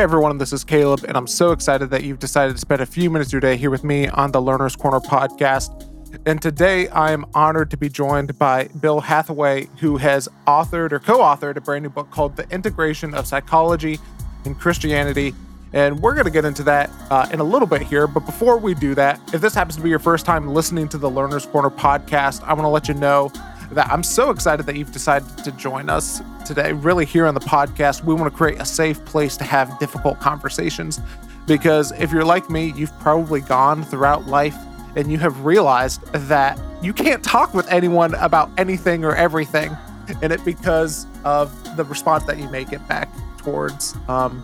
Hey everyone, this is Caleb, and I'm so excited that you've decided to spend a few minutes of your day here with me on the Learner's Corner podcast. And today I am honored to be joined by Bill Hathaway, who has authored or co authored a brand new book called The Integration of Psychology and Christianity. And we're going to get into that uh, in a little bit here. But before we do that, if this happens to be your first time listening to the Learner's Corner podcast, I want to let you know that I'm so excited that you've decided to join us today. Really, here on the podcast, we want to create a safe place to have difficult conversations. Because if you're like me, you've probably gone throughout life and you have realized that you can't talk with anyone about anything or everything in it because of the response that you may get back towards um,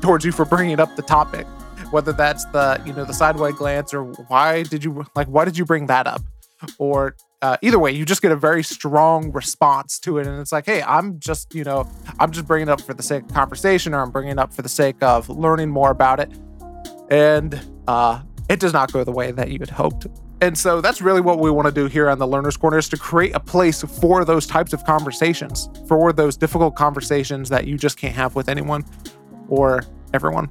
towards you for bringing up the topic whether that's the you know the sideway glance or why did you like why did you bring that up or uh, either way, you just get a very strong response to it. And it's like, hey, I'm just, you know, I'm just bringing it up for the sake of conversation or I'm bringing it up for the sake of learning more about it. And uh, it does not go the way that you had hoped. And so that's really what we want to do here on the Learner's Corner is to create a place for those types of conversations, for those difficult conversations that you just can't have with anyone or everyone.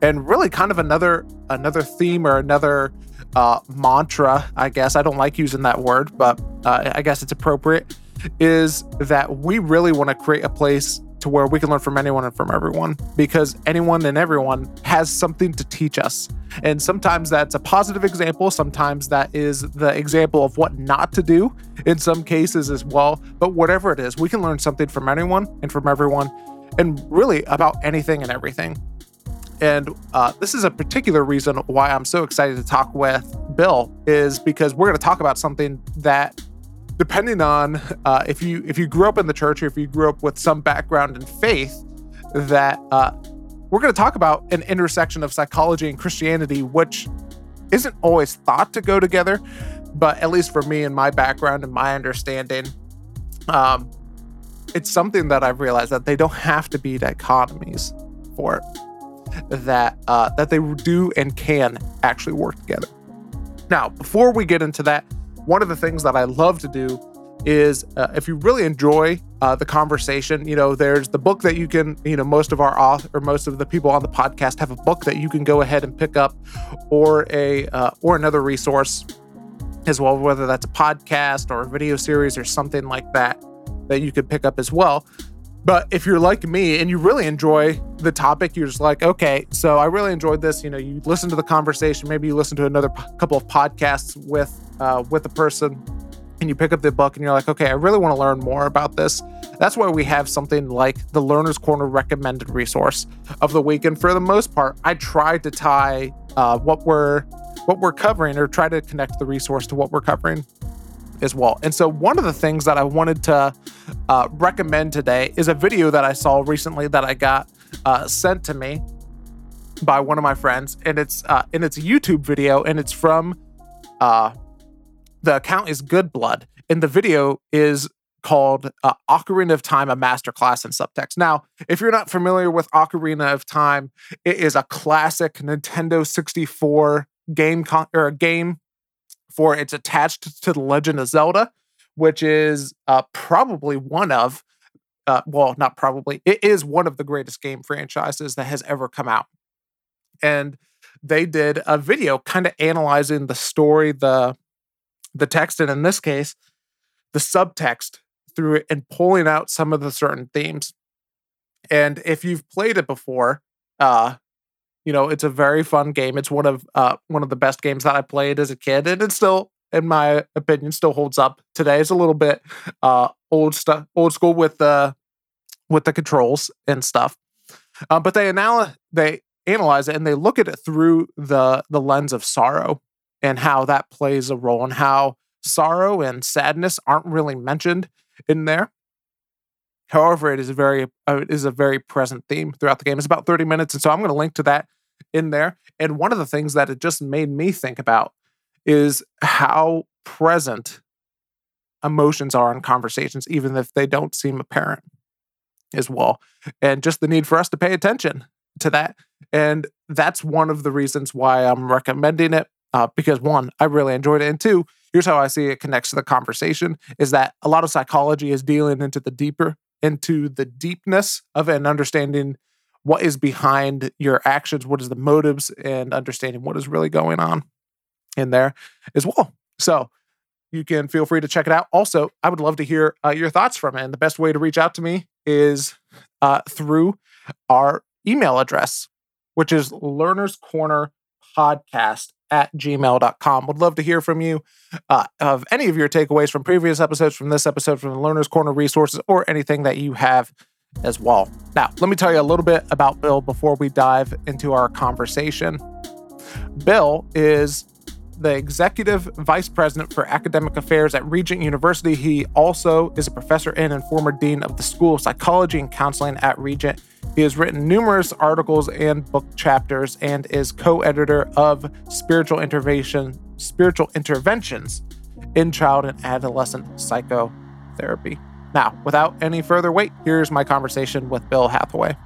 And really kind of another another theme or another uh, mantra, I guess. I don't like using that word, but uh, I guess it's appropriate. Is that we really want to create a place to where we can learn from anyone and from everyone because anyone and everyone has something to teach us. And sometimes that's a positive example, sometimes that is the example of what not to do in some cases as well. But whatever it is, we can learn something from anyone and from everyone and really about anything and everything. And uh, this is a particular reason why I'm so excited to talk with Bill is because we're going to talk about something that, depending on uh, if you if you grew up in the church or if you grew up with some background in faith, that uh, we're going to talk about an intersection of psychology and Christianity, which isn't always thought to go together, but at least for me and my background and my understanding, um, it's something that I've realized that they don't have to be dichotomies for it that uh, that they do and can actually work together. Now, before we get into that, one of the things that I love to do is uh, if you really enjoy uh, the conversation, you know, there's the book that you can, you know, most of our author or most of the people on the podcast have a book that you can go ahead and pick up, or a uh, or another resource as well, whether that's a podcast or a video series or something like that that you could pick up as well. But if you're like me and you really enjoy the topic, you're just like, okay, so I really enjoyed this. You know, you listen to the conversation, maybe you listen to another p- couple of podcasts with uh, with a person, and you pick up the book and you're like, okay, I really want to learn more about this. That's why we have something like the Learner's Corner recommended resource of the week. And for the most part, I try to tie uh, what we're what we're covering or try to connect the resource to what we're covering as well. And so, one of the things that I wanted to uh, recommend today is a video that I saw recently that I got uh, sent to me by one of my friends, and it's uh, and it's a YouTube video, and it's from uh, the account is Good Blood, and the video is called uh, Ocarina of Time, a masterclass in subtext. Now, if you're not familiar with Ocarina of Time, it is a classic Nintendo 64 game con- or a game for it's attached to the Legend of Zelda, which is uh, probably one of, uh, well, not probably, it is one of the greatest game franchises that has ever come out. And they did a video kind of analyzing the story, the the text, and in this case, the subtext through it and pulling out some of the certain themes. And if you've played it before, uh, you know, it's a very fun game. It's one of uh, one of the best games that I played as a kid, and it still, in my opinion, still holds up today. It's a little bit uh, old stuff, old school with the with the controls and stuff. Uh, but they anal- they analyze it and they look at it through the the lens of sorrow and how that plays a role and how sorrow and sadness aren't really mentioned in there. However, it is a very uh, it is a very present theme throughout the game. It's about 30 minutes, and so I'm going to link to that in there. And one of the things that it just made me think about is how present emotions are in conversations, even if they don't seem apparent as well. And just the need for us to pay attention to that. And that's one of the reasons why I'm recommending it. Uh, because one, I really enjoyed it. And two, here's how I see it connects to the conversation is that a lot of psychology is dealing into the deeper, into the deepness of and understanding what is behind your actions, what is the motives, and understanding what is really going on in there as well. So you can feel free to check it out. Also, I would love to hear uh, your thoughts from it. And the best way to reach out to me is uh, through our email address, which is learners corner podcast at gmail.com. Would love to hear from you uh, of any of your takeaways from previous episodes, from this episode, from the Learner's Corner resources, or anything that you have as well. Now, let me tell you a little bit about Bill before we dive into our conversation. Bill is the executive vice president for academic affairs at Regent University. He also is a professor and, and former dean of the School of Psychology and Counseling at Regent. He has written numerous articles and book chapters and is co-editor of Spiritual Intervention, Spiritual Interventions in Child and Adolescent Psychotherapy. Now, without any further wait, here's my conversation with Bill Hathaway.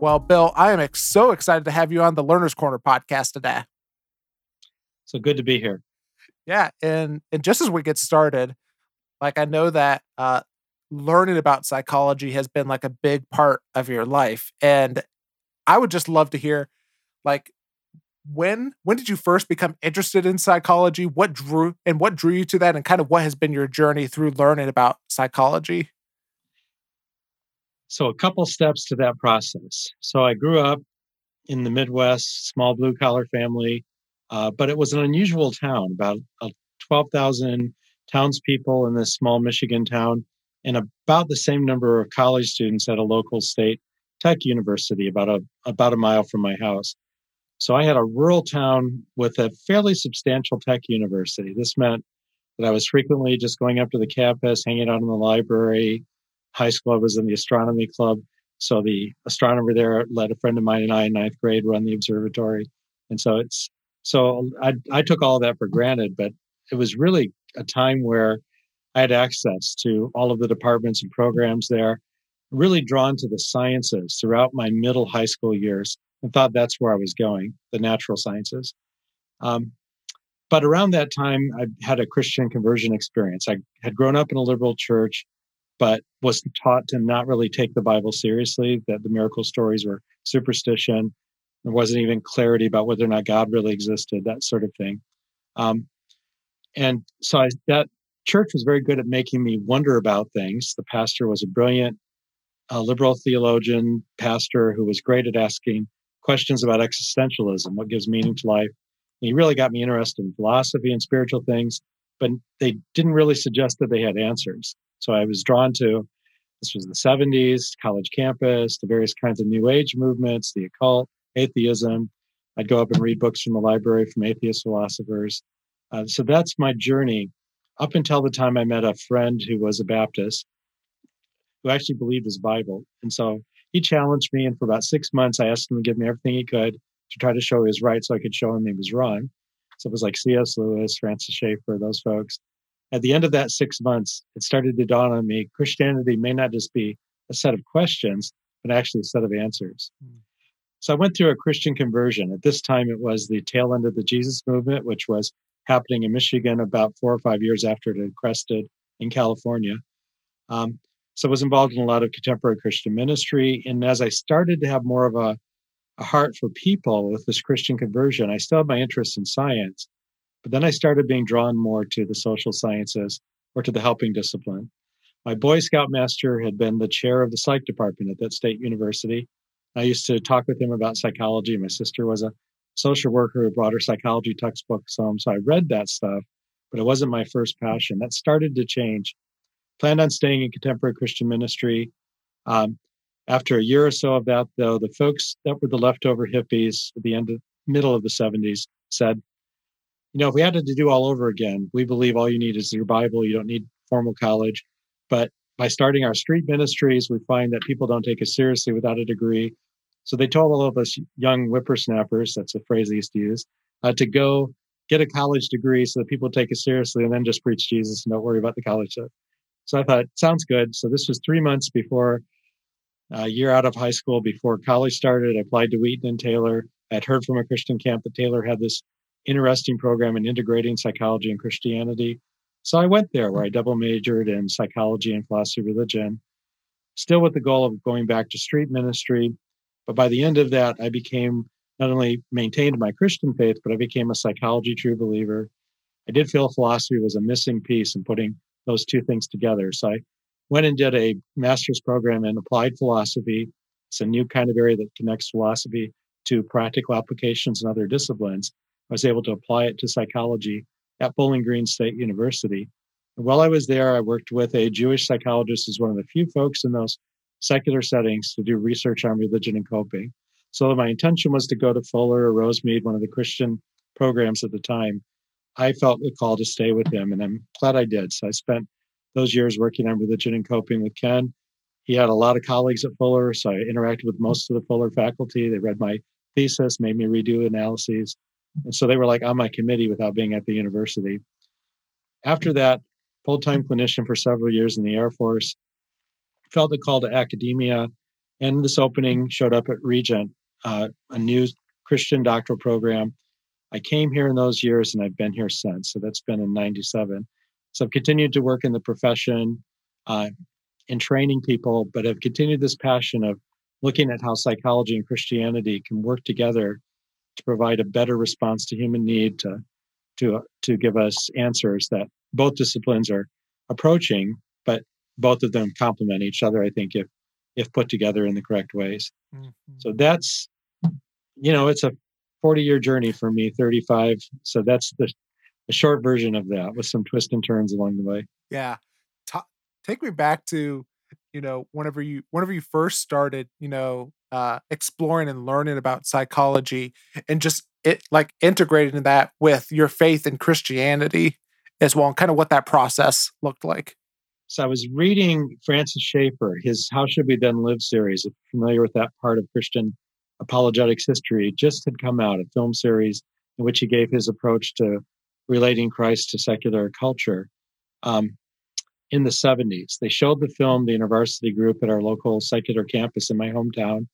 Well, Bill, I am ex- so excited to have you on the Learner's Corner podcast today. So good to be here. Yeah, and and just as we get started, like I know that uh, learning about psychology has been like a big part of your life, and I would just love to hear, like, when when did you first become interested in psychology? What drew and what drew you to that, and kind of what has been your journey through learning about psychology? So, a couple steps to that process. So, I grew up in the Midwest, small blue collar family, uh, but it was an unusual town, about uh, 12,000 townspeople in this small Michigan town, and about the same number of college students at a local state tech university about a, about a mile from my house. So, I had a rural town with a fairly substantial tech university. This meant that I was frequently just going up to the campus, hanging out in the library, high school, I was in the astronomy club. So the astronomer there let a friend of mine and I in ninth grade run the observatory. And so it's, so I, I took all that for granted, but it was really a time where I had access to all of the departments and programs there, really drawn to the sciences throughout my middle high school years and thought that's where I was going, the natural sciences. Um, but around that time, I had a Christian conversion experience. I had grown up in a liberal church but was taught to not really take the Bible seriously, that the miracle stories were superstition. There wasn't even clarity about whether or not God really existed, that sort of thing. Um, and so I, that church was very good at making me wonder about things. The pastor was a brilliant uh, liberal theologian pastor who was great at asking questions about existentialism, what gives meaning to life. And he really got me interested in philosophy and spiritual things, but they didn't really suggest that they had answers. So I was drawn to this was the 70s, college campus, the various kinds of new age movements, the occult, atheism. I'd go up and read books from the library from atheist philosophers. Uh, so that's my journey up until the time I met a friend who was a Baptist who actually believed his Bible. And so he challenged me. And for about six months, I asked him to give me everything he could to try to show he was right so I could show him he was wrong. So it was like C.S. Lewis, Francis Schaeffer, those folks at the end of that six months, it started to dawn on me Christianity may not just be a set of questions, but actually a set of answers. Mm. So I went through a Christian conversion. At this time, it was the tail end of the Jesus movement, which was happening in Michigan about four or five years after it had crested in California. Um, so I was involved in a lot of contemporary Christian ministry. And as I started to have more of a, a heart for people with this Christian conversion, I still had my interest in science. But then I started being drawn more to the social sciences or to the helping discipline. My Boy Scout master had been the chair of the psych department at that state university. I used to talk with him about psychology. My sister was a social worker who brought her psychology textbooks home. So I read that stuff, but it wasn't my first passion. That started to change. Planned on staying in contemporary Christian ministry. Um, after a year or so of that, though, the folks that were the leftover hippies at the end of middle of the 70s said, you know, if we had to do all over again, we believe all you need is your Bible. You don't need formal college. But by starting our street ministries, we find that people don't take us seriously without a degree. So they told all of us young whippersnappers, that's a phrase they used to use, uh, to go get a college degree so that people take us seriously and then just preach Jesus and don't worry about the college stuff. So I thought, sounds good. So this was three months before a year out of high school, before college started. I applied to Wheaton and Taylor. I'd heard from a Christian camp that Taylor had this interesting program in integrating psychology and Christianity. So I went there where I double majored in psychology and philosophy of religion, still with the goal of going back to street ministry. But by the end of that, I became not only maintained my Christian faith, but I became a psychology true believer. I did feel philosophy was a missing piece in putting those two things together. So I went and did a master's program in applied philosophy. It's a new kind of area that connects philosophy to practical applications and other disciplines. I was able to apply it to psychology at Bowling Green State University. And while I was there, I worked with a Jewish psychologist as one of the few folks in those secular settings to do research on religion and coping. So my intention was to go to Fuller or Rosemead, one of the Christian programs at the time. I felt the call to stay with him, and I'm glad I did. So I spent those years working on religion and coping with Ken. He had a lot of colleagues at Fuller, so I interacted with most of the Fuller faculty. They read my thesis, made me redo analyses. And so they were like on my committee without being at the university. After that, full time clinician for several years in the Air Force, felt the call to academia, and this opening showed up at Regent, uh, a new Christian doctoral program. I came here in those years and I've been here since. So that's been in 97. So I've continued to work in the profession uh, in training people, but have continued this passion of looking at how psychology and Christianity can work together to provide a better response to human need to to to give us answers that both disciplines are approaching, both of them complement each other. I think if if put together in the correct ways. Mm-hmm. So that's you know it's a 40 year journey for me 35 so that's the, the short version of that with some twists and turns along the way yeah T- take me back to you know whenever you whenever you first started you know uh, exploring and learning about psychology and just it like integrating that with your faith in Christianity as well, and kind of what that process looked like. So I was reading Francis Schaeffer, his How Should We Then Live series, if you're familiar with that part of Christian apologetics history, it just had come out, a film series in which he gave his approach to relating Christ to secular culture. Um, in the 70s. They showed the film, the university group, at our local secular campus in my hometown.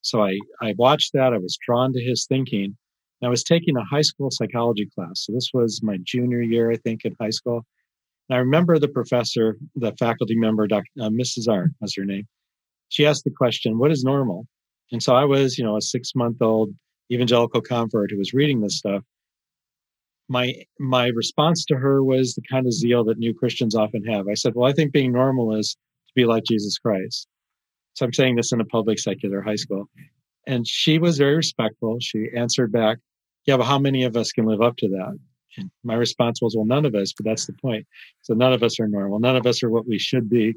So I, I watched that. I was drawn to his thinking. I was taking a high school psychology class. So this was my junior year, I think, in high school. I remember the professor, the faculty member, Dr. Uh, Mrs. Art was her name. She asked the question, What is normal? And so I was, you know, a six month old evangelical convert who was reading this stuff. My my response to her was the kind of zeal that new Christians often have. I said, Well, I think being normal is to be like Jesus Christ. So I'm saying this in a public secular high school. And she was very respectful. She answered back, Yeah, but how many of us can live up to that? And my response was, Well, none of us, but that's the point. So none of us are normal. None of us are what we should be,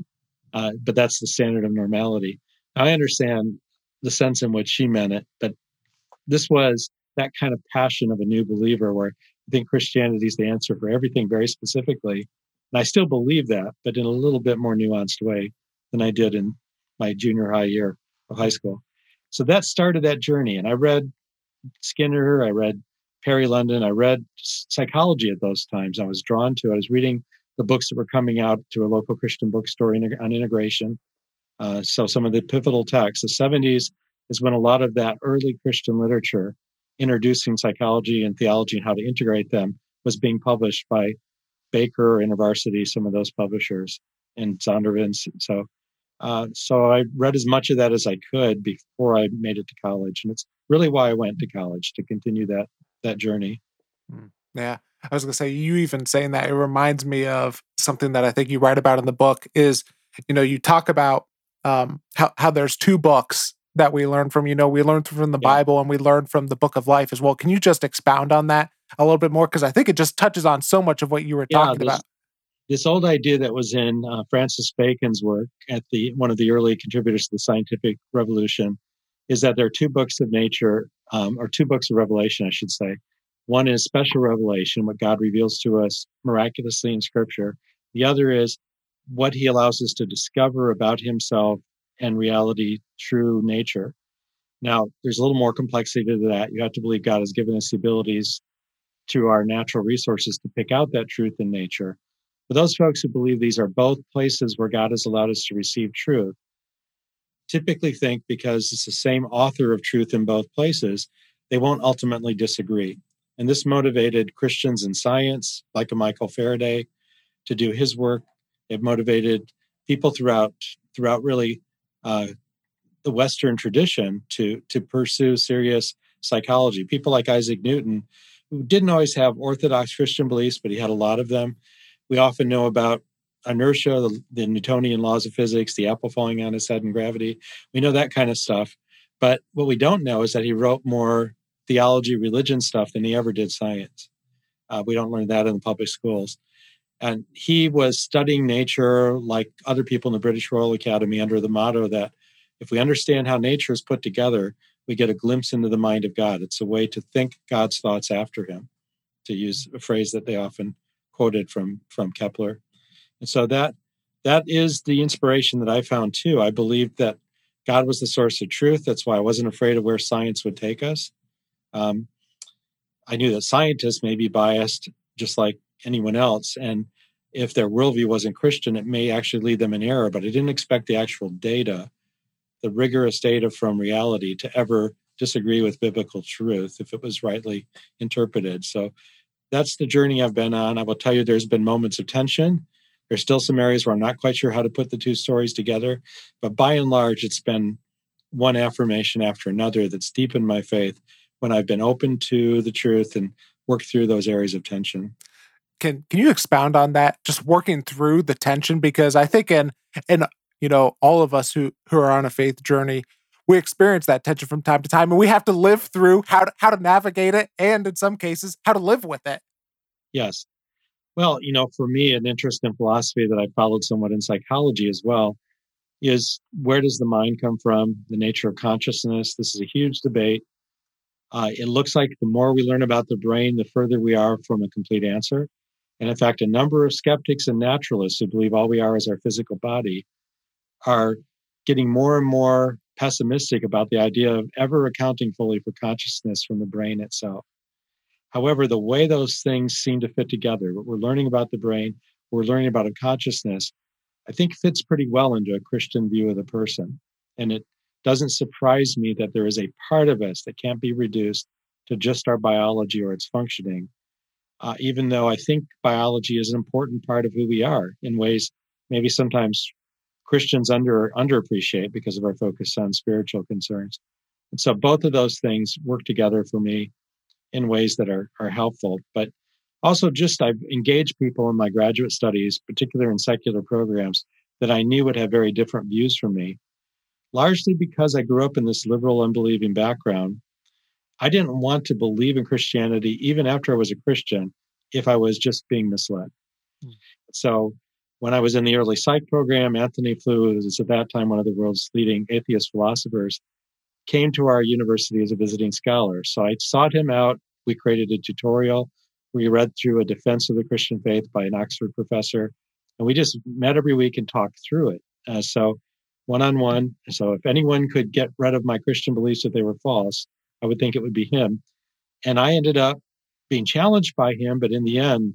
uh, but that's the standard of normality. I understand the sense in which she meant it, but this was that kind of passion of a new believer where I think Christianity is the answer for everything very specifically. And I still believe that, but in a little bit more nuanced way than I did in my junior high year of high school. So that started that journey. And I read Skinner, I read Perry London, I read psychology at those times. I was drawn to it. I was reading the books that were coming out to a local Christian bookstore on integration. Uh, so some of the pivotal texts, the 70s is when a lot of that early Christian literature introducing psychology and theology and how to integrate them was being published by Baker, InterVarsity, some of those publishers, and Zondervan. So uh, so I read as much of that as I could before I made it to college, and it's really why I went to college to continue that that journey. Hmm. Yeah, I was gonna say you even saying that it reminds me of something that I think you write about in the book is you know you talk about um, how how there's two books that we learn from. You know, we learn from the yeah. Bible and we learn from the Book of Life as well. Can you just expound on that a little bit more because I think it just touches on so much of what you were yeah, talking about this old idea that was in uh, Francis Bacon's work at the one of the early contributors to the scientific revolution is that there are two books of nature um, or two books of revelation, I should say. One is special revelation, what God reveals to us miraculously in Scripture. The other is what He allows us to discover about Himself and reality, true nature. Now, there's a little more complexity to that. You have to believe God has given us the abilities to our natural resources to pick out that truth in nature But those folks who believe these are both places where God has allowed us to receive truth typically think because it's the same author of truth in both places, they won't ultimately disagree. And this motivated Christians in science, like a Michael Faraday, to do his work. It motivated people throughout throughout really uh, the Western tradition to to pursue serious psychology. People like Isaac Newton, who didn't always have orthodox Christian beliefs, but he had a lot of them. We often know about inertia, the, the Newtonian laws of physics, the apple falling on his head and gravity. We know that kind of stuff. But what we don't know is that he wrote more theology, religion stuff than he ever did science. Uh, we don't learn that in the public schools. And he was studying nature like other people in the British Royal Academy under the motto that if we understand how nature is put together, we get a glimpse into the mind of God. It's a way to think God's thoughts after him, to use a phrase that they often quoted from, from Kepler. So that that is the inspiration that I found too. I believed that God was the source of truth. That's why I wasn't afraid of where science would take us. Um, I knew that scientists may be biased just like anyone else. And if their worldview wasn't Christian, it may actually lead them in error. But I didn't expect the actual data, the rigorous data from reality, to ever disagree with biblical truth if it was rightly interpreted. So that's the journey I've been on. I will tell you there's been moments of tension. There's still some areas where I'm not quite sure how to put the two stories together, but by and large, it's been one affirmation after another that's deepened my faith when I've been open to the truth and worked through those areas of tension. Can can you expound on that? Just working through the tension because I think in in you know all of us who who are on a faith journey, we experience that tension from time to time, and we have to live through how to, how to navigate it, and in some cases, how to live with it. Yes, well, you know, for me, an interest in philosophy that I followed somewhat in psychology as well is where does the mind come from? The nature of consciousness. This is a huge debate. Uh, it looks like the more we learn about the brain, the further we are from a complete answer. And in fact, a number of skeptics and naturalists who believe all we are is our physical body are getting more and more pessimistic about the idea of ever accounting fully for consciousness from the brain itself. However, the way those things seem to fit together, what we're learning about the brain, we're learning about a consciousness, I think fits pretty well into a Christian view of the person. And it doesn't surprise me that there is a part of us that can't be reduced to just our biology or its functioning, uh, even though I think biology is an important part of who we are in ways maybe sometimes Christians under underappreciate because of our focus on spiritual concerns. And so both of those things work together for me in ways that are, are helpful. But also, just I've engaged people in my graduate studies, particularly in secular programs, that I knew would have very different views from me, largely because I grew up in this liberal, unbelieving background. I didn't want to believe in Christianity even after I was a Christian if I was just being misled. Mm. So when I was in the early psych program, Antony Flew, who was at that time one of the world's leading atheist philosophers, came to our university as a visiting scholar. So I sought him out. We created a tutorial. We read through a defense of the Christian faith by an Oxford professor. And we just met every week and talked through it. Uh, so one on one. So if anyone could get rid of my Christian beliefs that they were false, I would think it would be him. And I ended up being challenged by him, but in the end,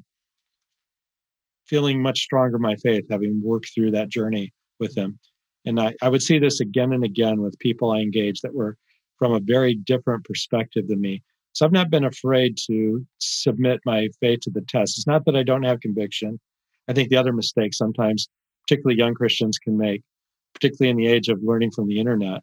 feeling much stronger my faith, having worked through that journey with him. And I, I would see this again and again with people I engaged that were from a very different perspective than me. So I've not been afraid to submit my faith to the test. It's not that I don't have conviction. I think the other mistake sometimes, particularly young Christians can make, particularly in the age of learning from the internet,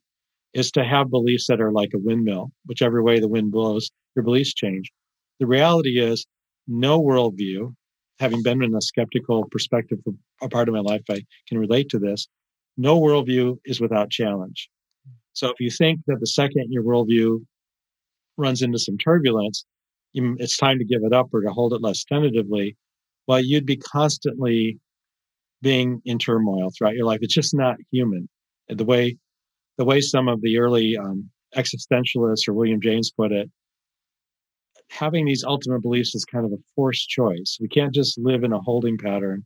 is to have beliefs that are like a windmill. Whichever way the wind blows, your beliefs change. The reality is, no worldview, having been in a skeptical perspective for a part of my life, I can relate to this no worldview is without challenge. So if you think that the second your worldview runs into some turbulence, it's time to give it up or to hold it less tentatively. Well, you'd be constantly being in turmoil throughout your life. It's just not human. The way the way some of the early um, existentialists or William James put it, having these ultimate beliefs is kind of a forced choice. We can't just live in a holding pattern.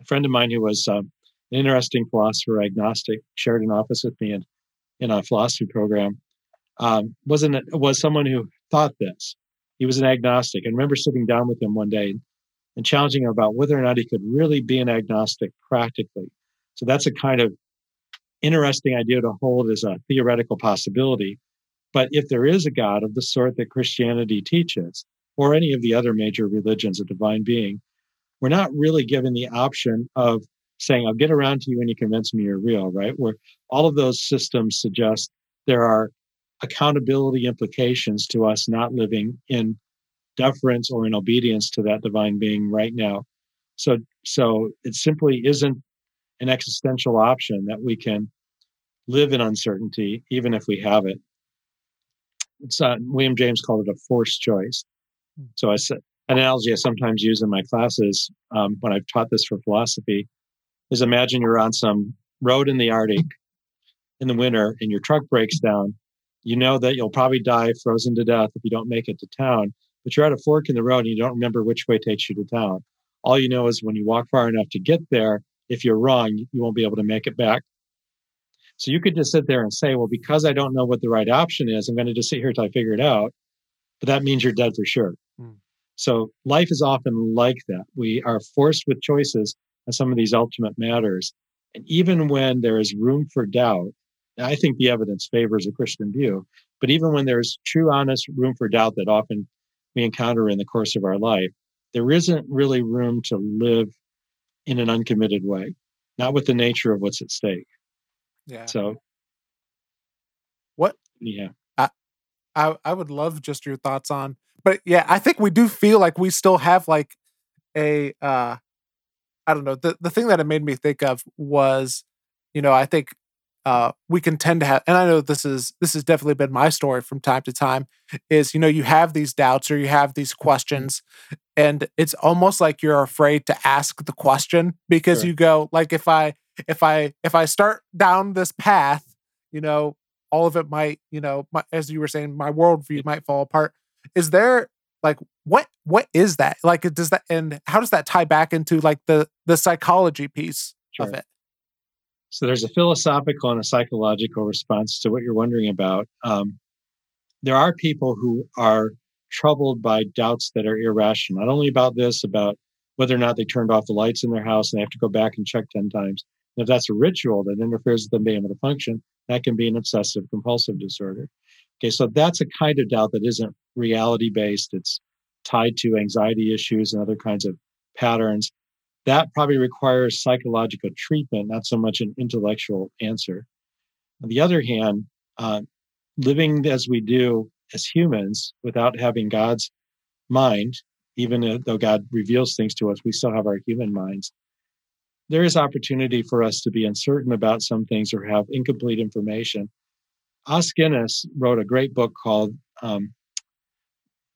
A friend of mine who was uh, an interesting philosopher, agnostic, shared an office with me in, in a philosophy program. Um, wasn't was someone who thought this. He was an agnostic. I remember sitting down with him one day. and challenging him about whether or not he could really be an agnostic practically. So that's a kind of interesting idea to hold as a theoretical possibility. But if there is a God of the sort that Christianity teaches, or any of the other major religions, a divine being, we're not really given the option of saying, I'll get around to you when you convince me you're real, right? Where all of those systems suggest there are accountability implications to us not living in deference or in obedience to that divine being right now. So, so it simply isn't an existential option that we can live in uncertainty, even if we have it. It's uh, William James called it a forced choice. So I said an analogy I sometimes use in my classes um, when I've taught this for philosophy is imagine you're on some road in the Arctic in the winter and your truck breaks down. You know that you'll probably die frozen to death if you don't make it to town, but you're at a fork in the road and you don't remember which way takes you to town. All you know is when you walk far enough to get there, if you're wrong, you won't be able to make it back. So you could just sit there and say, well, because I don't know what the right option is, I'm going to just sit here until I figure it out. But that means you're dead for sure. Mm. So life is often like that. We are forced with choices on some of these ultimate matters. And even when there is room for doubt, I think the evidence favors a Christian view, but even when there's true, honest room for doubt that often we encounter in the course of our life, there isn't really room to live in an uncommitted way, not with the nature of what's at stake. Yeah. So, what? Yeah. I, I, I would love just your thoughts on but yeah, I think we do feel like we still have like a uh I don't know. The the thing that it made me think of was, you know, I think uh we can tend to have and I know this is this has definitely been my story from time to time, is you know, you have these doubts or you have these questions and it's almost like you're afraid to ask the question because sure. you go, like if I if I if I start down this path, you know, all of it might, you know, my, as you were saying, my worldview might fall apart is there like what what is that like does that and how does that tie back into like the the psychology piece sure. of it so there's a philosophical and a psychological response to what you're wondering about um, there are people who are troubled by doubts that are irrational not only about this about whether or not they turned off the lights in their house and they have to go back and check 10 times and if that's a ritual that interferes with them being able to function that can be an obsessive compulsive disorder Okay, so that's a kind of doubt that isn't reality based. It's tied to anxiety issues and other kinds of patterns. That probably requires psychological treatment, not so much an intellectual answer. On the other hand, uh, living as we do as humans without having God's mind, even though God reveals things to us, we still have our human minds. There is opportunity for us to be uncertain about some things or have incomplete information Os Guinness wrote a great book called, um,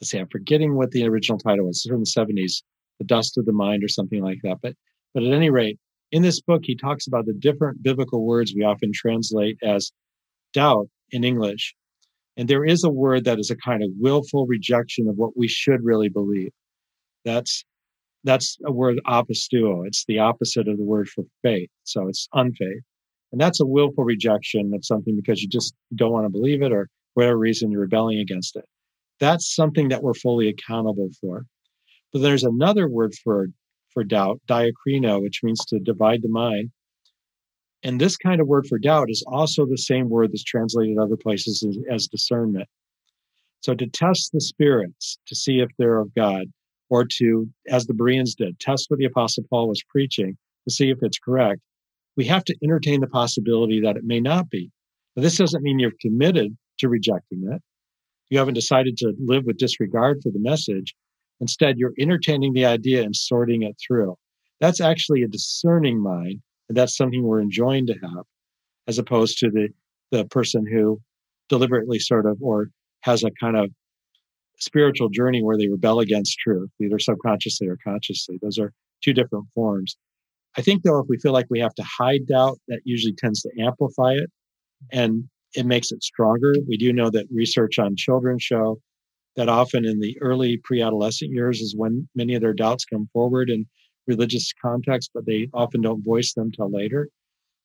let's see, I'm forgetting what the original title was. It's from the 70s, The Dust of the Mind or something like that. But, but at any rate, in this book, he talks about the different biblical words we often translate as doubt in English. And there is a word that is a kind of willful rejection of what we should really believe. That's that's a word aposteuo. It's the opposite of the word for faith. So it's unfaith. And that's a willful rejection of something because you just don't want to believe it or whatever reason you're rebelling against it. That's something that we're fully accountable for. But there's another word for, for doubt, diakrino, which means to divide the mind. And this kind of word for doubt is also the same word that's translated other places as, as discernment. So to test the spirits to see if they're of God, or to, as the Bereans did, test what the Apostle Paul was preaching to see if it's correct, we have to entertain the possibility that it may not be. This doesn't mean you're committed to rejecting it. You haven't decided to live with disregard for the message. Instead, you're entertaining the idea and sorting it through. That's actually a discerning mind, and that's something we're enjoying to have, as opposed to the, the person who deliberately sort of or has a kind of spiritual journey where they rebel against truth, either subconsciously or consciously. Those are two different forms. I think though, if we feel like we have to hide doubt, that usually tends to amplify it and it makes it stronger. We do know that research on children show that often in the early pre-adolescent years is when many of their doubts come forward in religious context, but they often don't voice them till later,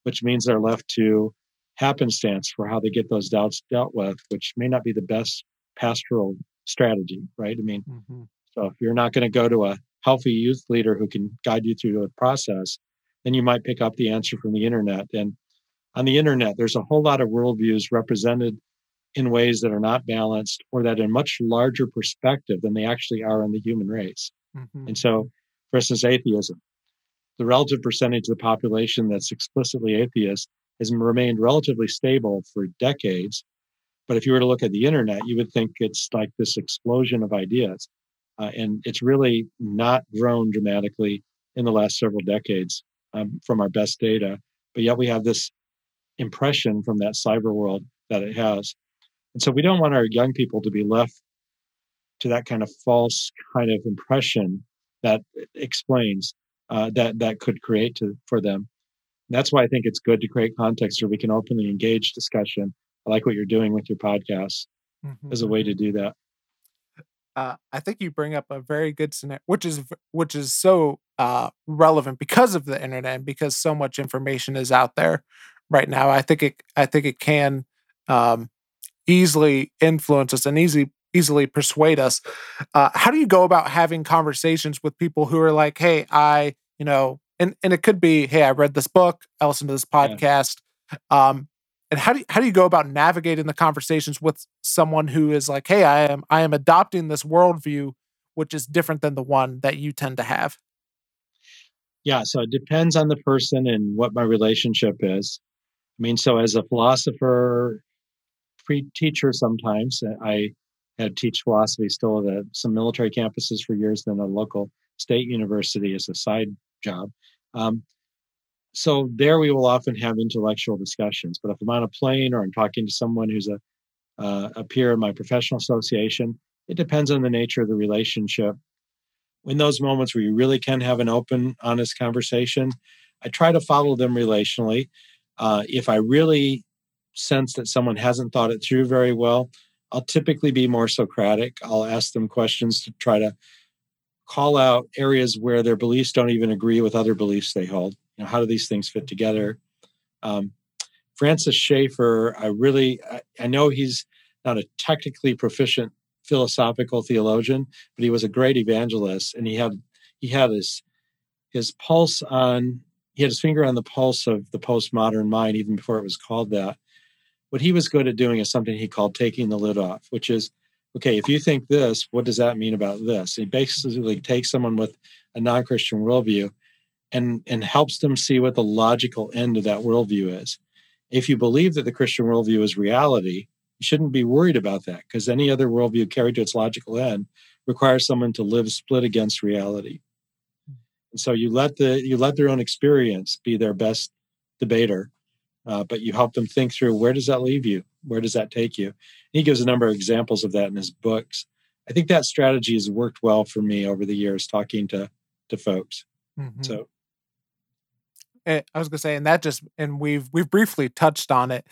which means they're left to happenstance for how they get those doubts dealt with, which may not be the best pastoral strategy, right? I mean, mm-hmm. so if you're not going to go to a healthy youth leader who can guide you through the process, then you might pick up the answer from the internet. And on the internet, there's a whole lot of worldviews represented in ways that are not balanced or that in much larger perspective than they actually are in the human race. Mm-hmm. And so, for instance, atheism, the relative percentage of the population that's explicitly atheist has remained relatively stable for decades. But if you were to look at the internet, you would think it's like this explosion of ideas. Uh, and it's really not grown dramatically in the last several decades um, from our best data. But yet we have this impression from that cyber world that it has. And so we don't want our young people to be left to that kind of false kind of impression that explains uh, that that could create to, for them. And that's why I think it's good to create context where we can openly engage discussion. I like what you're doing with your podcast mm-hmm. as a way to do that. Uh, I think you bring up a very good scenario, which is which is so uh, relevant because of the internet and because so much information is out there right now. I think it I think it can um, easily influence us and easy easily persuade us. Uh, how do you go about having conversations with people who are like, "Hey, I, you know," and and it could be, "Hey, I read this book, I listened to this podcast," yeah. um, and how do you, how do you go about navigating the conversations with someone who is like, "Hey, I am I am adopting this worldview, which is different than the one that you tend to have." Yeah, so it depends on the person and what my relationship is. I mean, so as a philosopher, pre teacher sometimes, I had teach philosophy still at some military campuses for years, then a local state university as a side job. Um, so there we will often have intellectual discussions. But if I'm on a plane or I'm talking to someone who's a, uh, a peer in my professional association, it depends on the nature of the relationship. In those moments where you really can have an open, honest conversation, I try to follow them relationally. Uh, if I really sense that someone hasn't thought it through very well, I'll typically be more Socratic. I'll ask them questions to try to call out areas where their beliefs don't even agree with other beliefs they hold. You know, how do these things fit together? Um, Francis Schaeffer, I really, I, I know he's not a technically proficient philosophical theologian, but he was a great evangelist, and he had he had his his pulse on he had his finger on the pulse of the postmodern mind even before it was called that what he was good at doing is something he called taking the lid off, which is okay, if you think this, what does that mean about this? He basically takes someone with a non Christian worldview and, and helps them see what the logical end of that worldview is. If you believe that the Christian worldview is reality, you shouldn't be worried about that because any other worldview carried to its logical end requires someone to live split against reality. Hmm. And so you let the you let their own experience be their best debater uh, but you help them think through where does that leave you? Where does that take you? And he gives a number of examples of that in his books. I think that strategy has worked well for me over the years talking to to folks. Mm-hmm. So eh, I was gonna say, and that just and we've we've briefly touched on it,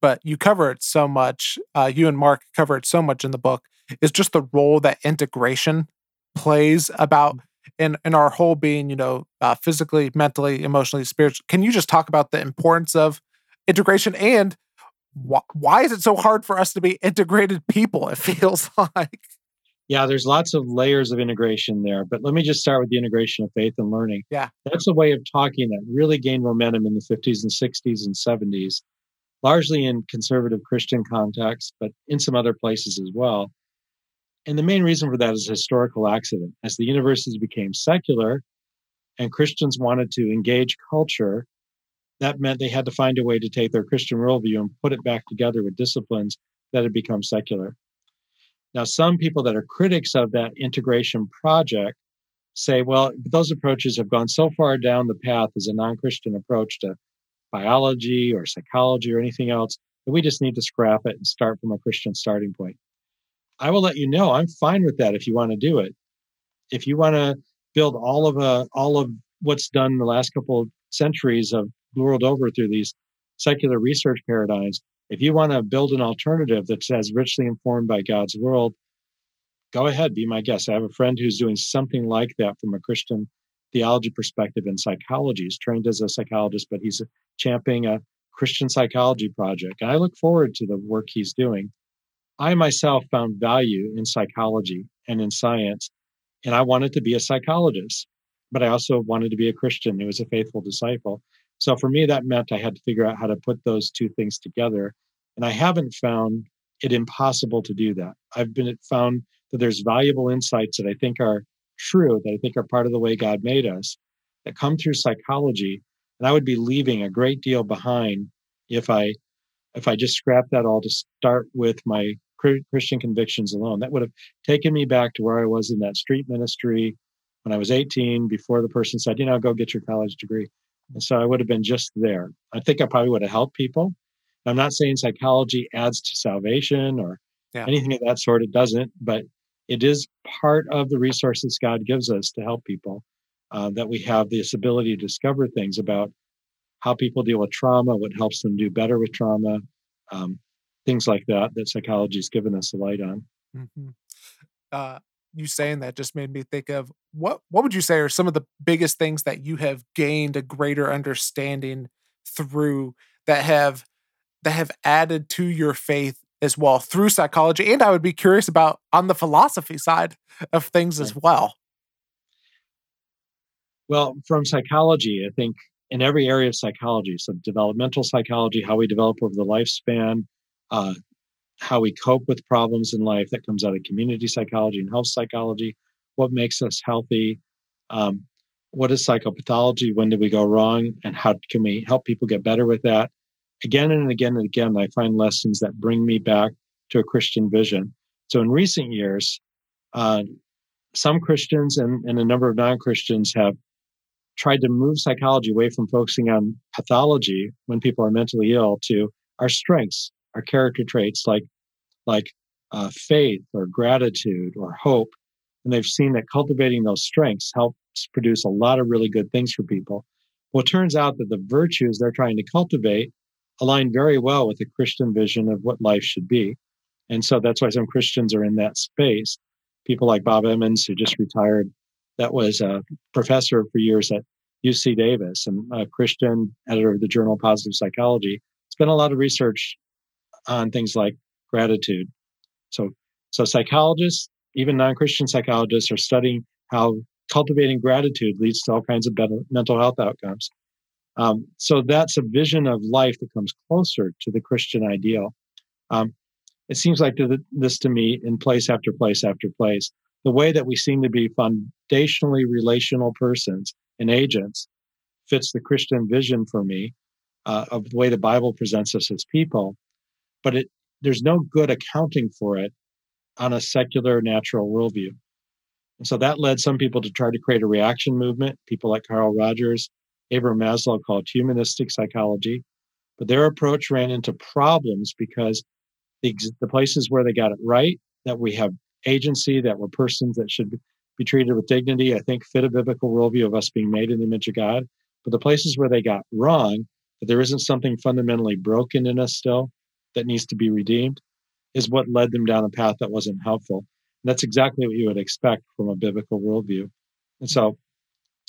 but you cover it so much. Uh, you and Mark cover it so much in the book. Is just the role that integration plays about in in our whole being. You know, uh, physically, mentally, emotionally, spiritually. Can you just talk about the importance of integration and wh- why is it so hard for us to be integrated people it feels like? Yeah there's lots of layers of integration there but let me just start with the integration of faith and learning. Yeah. That's a way of talking that really gained momentum in the 50s and 60s and 70s largely in conservative christian contexts but in some other places as well. And the main reason for that is historical accident. As the universities became secular and christians wanted to engage culture that meant they had to find a way to take their Christian worldview and put it back together with disciplines that had become secular. Now, some people that are critics of that integration project say, well, those approaches have gone so far down the path as a non Christian approach to biology or psychology or anything else that we just need to scrap it and start from a Christian starting point. I will let you know I'm fine with that if you want to do it. If you want to build all of a, all of what's done in the last couple of centuries of world over through these secular research paradigms. If you want to build an alternative that's as richly informed by God's world, go ahead, be my guest. I have a friend who's doing something like that from a Christian theology perspective in psychology. He's trained as a psychologist, but he's championing a Christian psychology project. And I look forward to the work he's doing. I myself found value in psychology and in science and I wanted to be a psychologist, but I also wanted to be a Christian who was a faithful disciple. So for me, that meant I had to figure out how to put those two things together. And I haven't found it impossible to do that. I've been found that there's valuable insights that I think are true, that I think are part of the way God made us, that come through psychology. And I would be leaving a great deal behind if I if I just scrapped that all to start with my Christian convictions alone. That would have taken me back to where I was in that street ministry when I was 18, before the person said, you know, go get your college degree. And so I would have been just there. I think I probably would have helped people. I'm not saying psychology adds to salvation or yeah. anything of that sort. It doesn't, but it is part of the resources God gives us to help people. Uh, that we have this ability to discover things about how people deal with trauma, what helps them do better with trauma, um, things like that that psychology has given us a light on. Mm-hmm. Uh, you saying that just made me think of what what would you say are some of the biggest things that you have gained a greater understanding through that have that have added to your faith as well through psychology? And i would be curious about on the philosophy side of things as well. Well from psychology i think in every area of psychology so developmental psychology how we develop over the lifespan uh, how we cope with problems in life that comes out of community psychology and health psychology. What makes us healthy um, what is psychopathology? When did we go wrong? And how can we help people get better with that? Again and again and again i find lessons that bring me back to a christian vision. So in recent years uh, some christians and, and a number of non-christians have tried to move psychology away from focusing on pathology when people are mentally ill to our strengths our character traits like like uh, faith or gratitude or hope and they've seen that cultivating those strengths helps produce a lot of really good things for people. Well it turns out that the virtues they're trying to cultivate align very well with the christian vision of what life should be. And so that's why some christians are in that space. People like bob emmons who just retired that was a professor for years at uc davis and a christian editor of the journal of positive psychology has spent a lot of research on things like gratitude. So, so psychologists, even non-Christian psychologists, are studying how cultivating gratitude leads to all kinds of better mental health outcomes. Um, so that's a vision of life that comes closer to the Christian ideal. Um, it seems like this to me in place after place after place. The way that we seem to be foundationally relational persons and agents fits the Christian vision for me uh, of the way the Bible presents us as people but it there's no good accounting for it on a secular natural worldview. And so that led some people to try to create a reaction movement, people like Carl Rogers, Abraham Maslow called humanistic psychology. But their approach ran into problems because the, the places where they got it right, that we have agency, that we're persons that should be treated with dignity, I think fit a biblical worldview of us being made in the image of God. But the places where they got wrong, that there isn't something fundamentally broken in us still, that needs to be redeemed is what led them down a path that wasn't helpful. And that's exactly what you would expect from a biblical worldview. And so,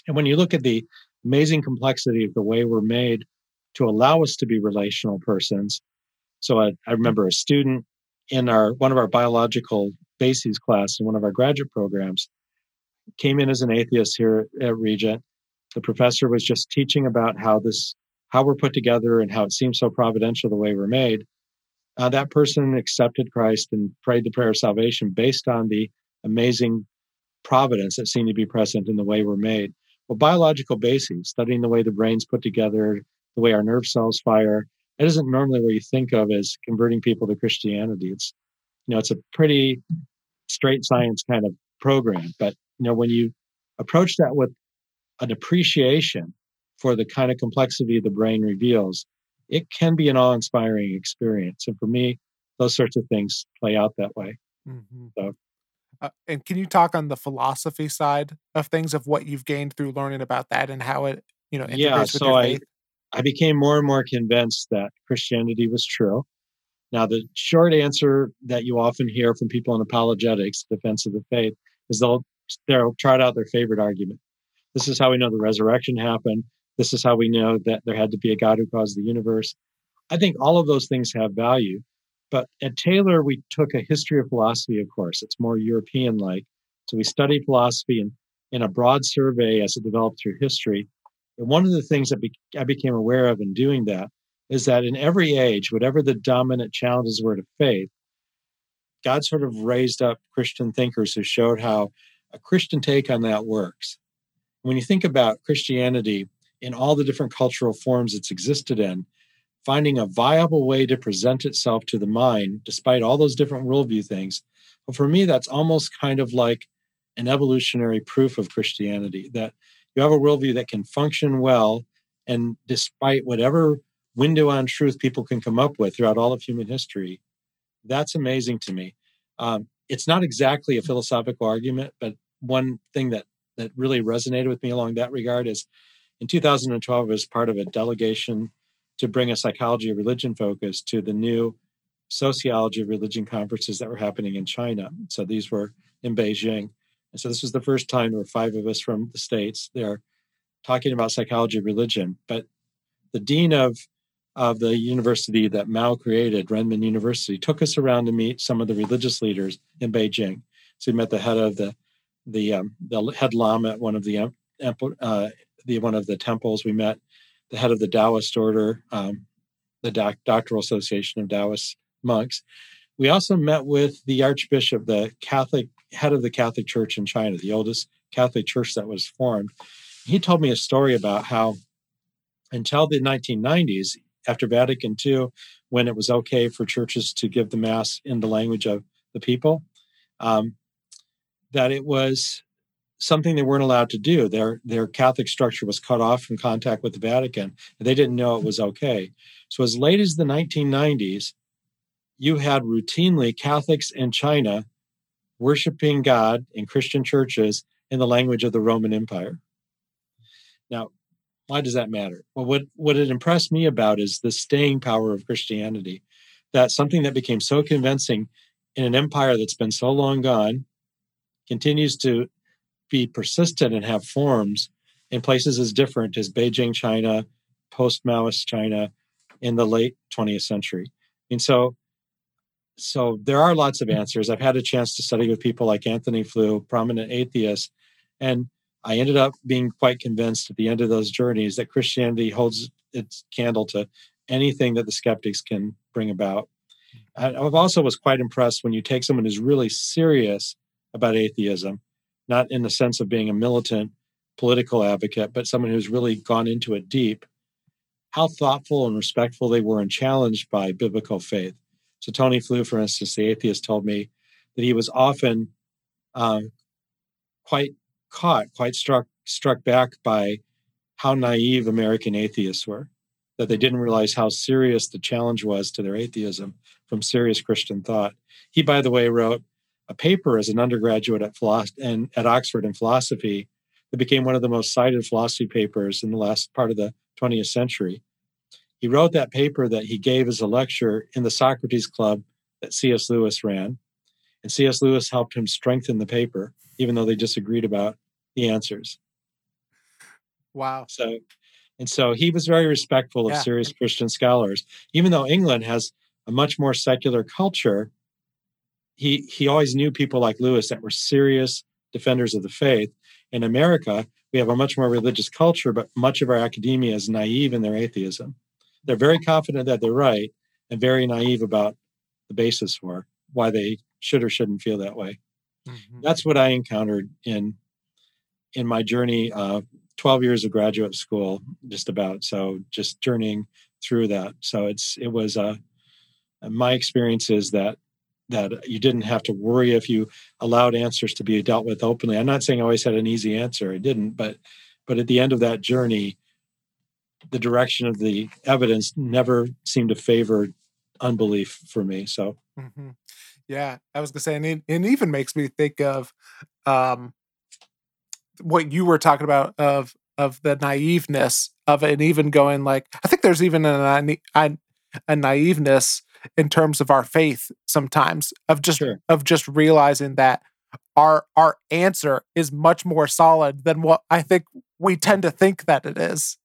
and when you look at the amazing complexity of the way we're made to allow us to be relational persons. So I, I remember a student in our one of our biological bases class in one of our graduate programs came in as an atheist here at Regent. The professor was just teaching about how this how we're put together and how it seems so providential the way we're made uh, that person accepted Christ and prayed the prayer of salvation based on the amazing providence that seemed to be present in the way we're made. Well, biological bases, studying the way the brain's put together, the way our nerve cells fire, it isn't normally what you think of as converting people to Christianity. It's, you know, it's a pretty straight science kind of program. But, you know, when you approach that with an appreciation for the kind of complexity the brain reveals, it can be an awe inspiring experience. And for me, those sorts of things play out that way. Mm-hmm. So, uh, and can you talk on the philosophy side of things of what you've gained through learning about that and how it, you know, yeah. so I, I became more and more convinced that Christianity was true. Now, the short answer that you often hear from people in apologetics, defense of the faith, is they'll they'll trot out their favorite argument. This is how we know the resurrection happened. This is how we know that there had to be a God who caused the universe. I think all of those things have value. But at Taylor, we took a history of philosophy, of course. It's more European like. So we study philosophy in, in a broad survey as it developed through history. And one of the things that be, I became aware of in doing that is that in every age, whatever the dominant challenges were to faith, God sort of raised up Christian thinkers who showed how a Christian take on that works. When you think about Christianity in all the different cultural forms it's existed in, finding a viable way to present itself to the mind, despite all those different worldview things, well, for me, that's almost kind of like an evolutionary proof of Christianity that you have a worldview that can function well, and despite whatever window on truth people can come up with throughout all of human history, that's amazing to me. Um, it's not exactly a philosophical argument, but one thing that that really resonated with me along that regard is in 2012 I was part of a delegation to bring a psychology of religion focus to the new sociology of religion conferences that were happening in China. So these were in Beijing. And so this was the first time there were five of us from the States there talking about psychology of religion. But the dean of of the university that Mao created, Renmin University, took us around to meet some of the religious leaders in Beijing. So we met the head of the the um, the head lama at one of the uh, the one of the temples. We met the head of the Taoist order, um, the doc- Doctoral Association of Taoist monks. We also met with the Archbishop, the Catholic head of the Catholic Church in China, the oldest Catholic church that was formed. He told me a story about how until the 1990s, after Vatican II, when it was okay for churches to give the Mass in the language of the people, um, that it was something they weren't allowed to do. Their their Catholic structure was cut off from contact with the Vatican, they didn't know it was okay. So as late as the 1990s, you had routinely Catholics in China worshiping God in Christian churches in the language of the Roman Empire. Now, why does that matter? Well, what, what it impressed me about is the staying power of Christianity. That something that became so convincing in an empire that's been so long gone continues to be persistent and have forms in places as different as Beijing, China, post Maoist China in the late 20th century. And so, so there are lots of answers. I've had a chance to study with people like Antony Flew, prominent atheist, and I ended up being quite convinced at the end of those journeys that Christianity holds its candle to anything that the skeptics can bring about. I've also was quite impressed when you take someone who's really serious about atheism, not in the sense of being a militant political advocate, but someone who's really gone into it deep, how thoughtful and respectful they were and challenged by biblical faith. So Tony Flew, for instance, the atheist, told me that he was often uh, quite caught, quite struck struck back by how naive American atheists were, that they didn't realize how serious the challenge was to their atheism from serious Christian thought. He, by the way, wrote a paper as an undergraduate at, philosophy, and, at Oxford in philosophy that became one of the most cited philosophy papers in the last part of the 20th century. He wrote that paper that he gave as a lecture in the Socratic Club that C.S. Lewis ran. And C.S. Lewis helped him strengthen the paper, even though they disagreed about the answers. Wow. So, and so he was very respectful of yeah. serious Christian scholars, even though England has a much more secular culture. He he always knew people like Lewis that were serious defenders of the faith. In America, we have a much more religious culture, but much of our academia is naive in their atheism. They're very confident that they're right and very naive about the basis for why they should or shouldn't feel that way. Mm-hmm. That's what I encountered in in my journey, uh, 12 years of graduate school, just about. So just journeying through that. So it's it was uh, my experience is that that you didn't have to worry if you allowed answers to be dealt with openly. I'm not saying I always had an easy answer. I didn't, but but at the end of that journey, the direction of the evidence never seemed to favor unbelief for me. So, mm-hmm. yeah, I was gonna say, and it, it even makes me think of um, what you were talking about of of the naiveness of it, and even going like I think there's even a, a, a naiveness in terms of our faith sometimes of just sure. of just realizing that our our answer is much more solid than what I think we tend to think that it is.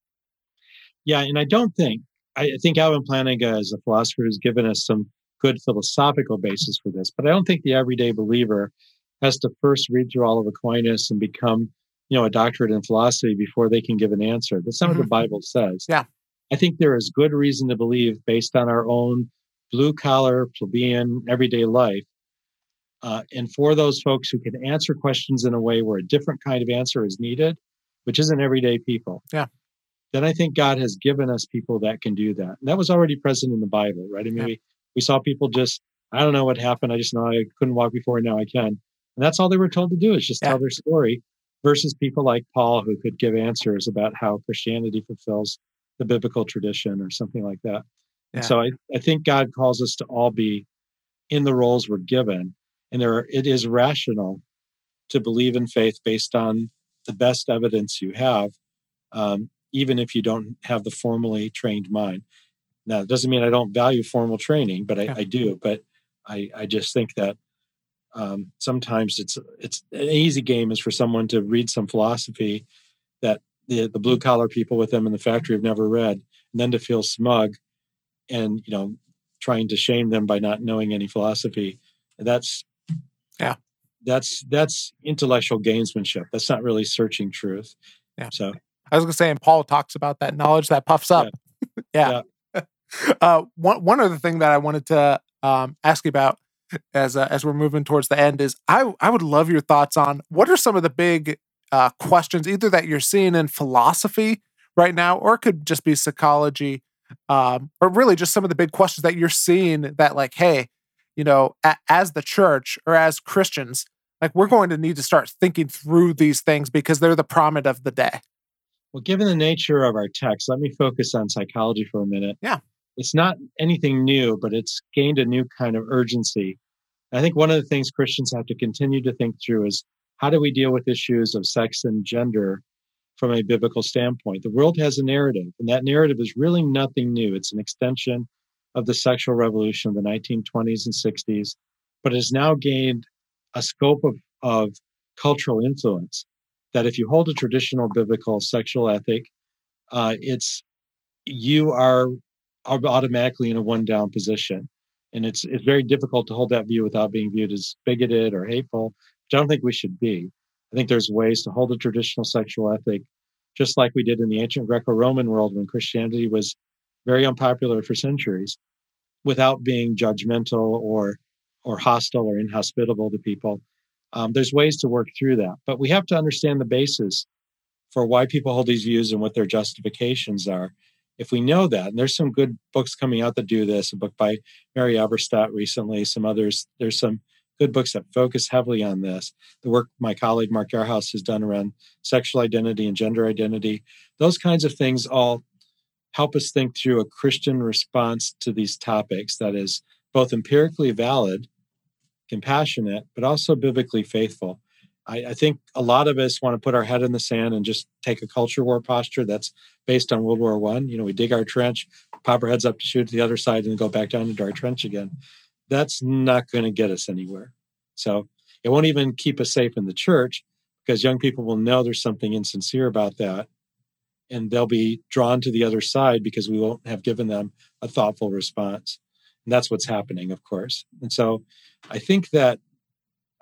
Yeah, and I don't think I think Alvin Plantinga as a philosopher has given us some good philosophical basis for this, but I don't think the everyday believer has to first read through all of Aquinas and become, you know, a doctorate in philosophy before they can give an answer. That's not mm-hmm. what the mm-hmm. Bible says. Yeah. I think there is good reason to believe, based on our own blue collar, plebeian, everyday life, uh, and for those folks who can answer questions in a way where a different kind of answer is needed, which isn't everyday people. Yeah. Then I think God has given us people that can do that. And that was already present in the Bible, right? I mean, yeah. we, we saw people just, I don't know what happened. I just know I couldn't walk before, and now I can. And that's all they were told to do is just yeah. tell their story versus people like Paul who could give answers about how Christianity fulfills the biblical tradition or something like that. Yeah. And so I, I think God calls us to all be in the roles we're given. And there are, it is rational to believe in faith based on the best evidence you have, um, even if you don't have the formally trained mind. Now, it doesn't mean I don't value formal training, but I, yeah. I do. But I, I just think that um, sometimes it's it's an easy game is for someone to read some philosophy that the, the blue collar people with them in the factory have never read, and then to feel smug and you know trying to shame them by not knowing any philosophy. That's yeah, that's that's intellectual gamesmanship. That's not really searching truth. Yeah. So I was gonna say, and Paul talks about that knowledge that puffs up. Yeah. yeah. uh, one one other thing that I wanted to um, ask you about as uh, as we're moving towards the end is I I would love your thoughts on what are some of the big uh, questions either that you're seeing in philosophy right now, or it could just be psychology, um, or really just some of the big questions that you're seeing that like, hey, you know, a- as the church or as Christians, like we're going to need to start thinking through these things because they're the prominent of the day. Well, given the nature of our text, let me focus on psychology for a minute. Yeah. It's not anything new, but it's gained a new kind of urgency. I think one of the things Christians have to continue to think through is how do we deal with issues of sex and gender from a biblical standpoint? The world has a narrative, and that narrative is really nothing new. It's an extension of the sexual revolution of the 1920s and 60s, but has now gained a scope of, of cultural influence that if you hold a traditional biblical sexual ethic, uh, it's you are automatically in a one down position. And it's it's very difficult to hold that view without being viewed as bigoted or hateful, which I don't think we should be. I think there's ways to hold a traditional sexual ethic, just like we did in the ancient Greco-Roman world when Christianity was very unpopular for centuries, without being judgmental or or hostile or inhospitable to people. Um, there's ways to work through that, but we have to understand the basis for why people hold these views and what their justifications are if we know that, and there's some good books coming out that do this, a book by Mary Eberstadt recently, some others, there's some good books that focus heavily on this. The work my colleague Mark Yarhouse has done around sexual identity and gender identity, those kinds of things all help us think through a Christian response to these topics that is both empirically valid, compassionate, but also biblically faithful. I, I, think a lot of us want to put our head in the sand and just take a culture war posture that's based on World War One. You know, we dig our trench, pop our heads up to shoot to the other side, and go back down into our trench again. That's not going to get us anywhere. So it won't even keep us safe in the church because young people will know there's something insincere about that, and they'll be drawn to the other side because we won't have given them a thoughtful response. And that's what's happening, of course. And so I think that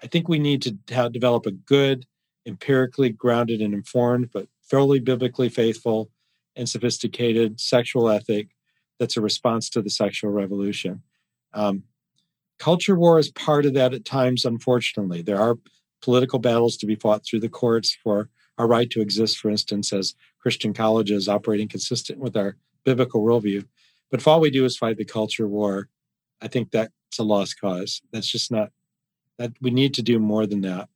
I think we need to have, develop a good, empirically grounded and informed, but thoroughly biblically faithful and sophisticated sexual ethic that's a response to the sexual revolution. Um, culture war is part of that at times, unfortunately. There are political battles to be fought through the courts for our right to exist, for instance, as Christian colleges operating consistent with our biblical worldview. But if all we do is fight the culture war, I think that's a lost cause. That's just not that we need to do more than that.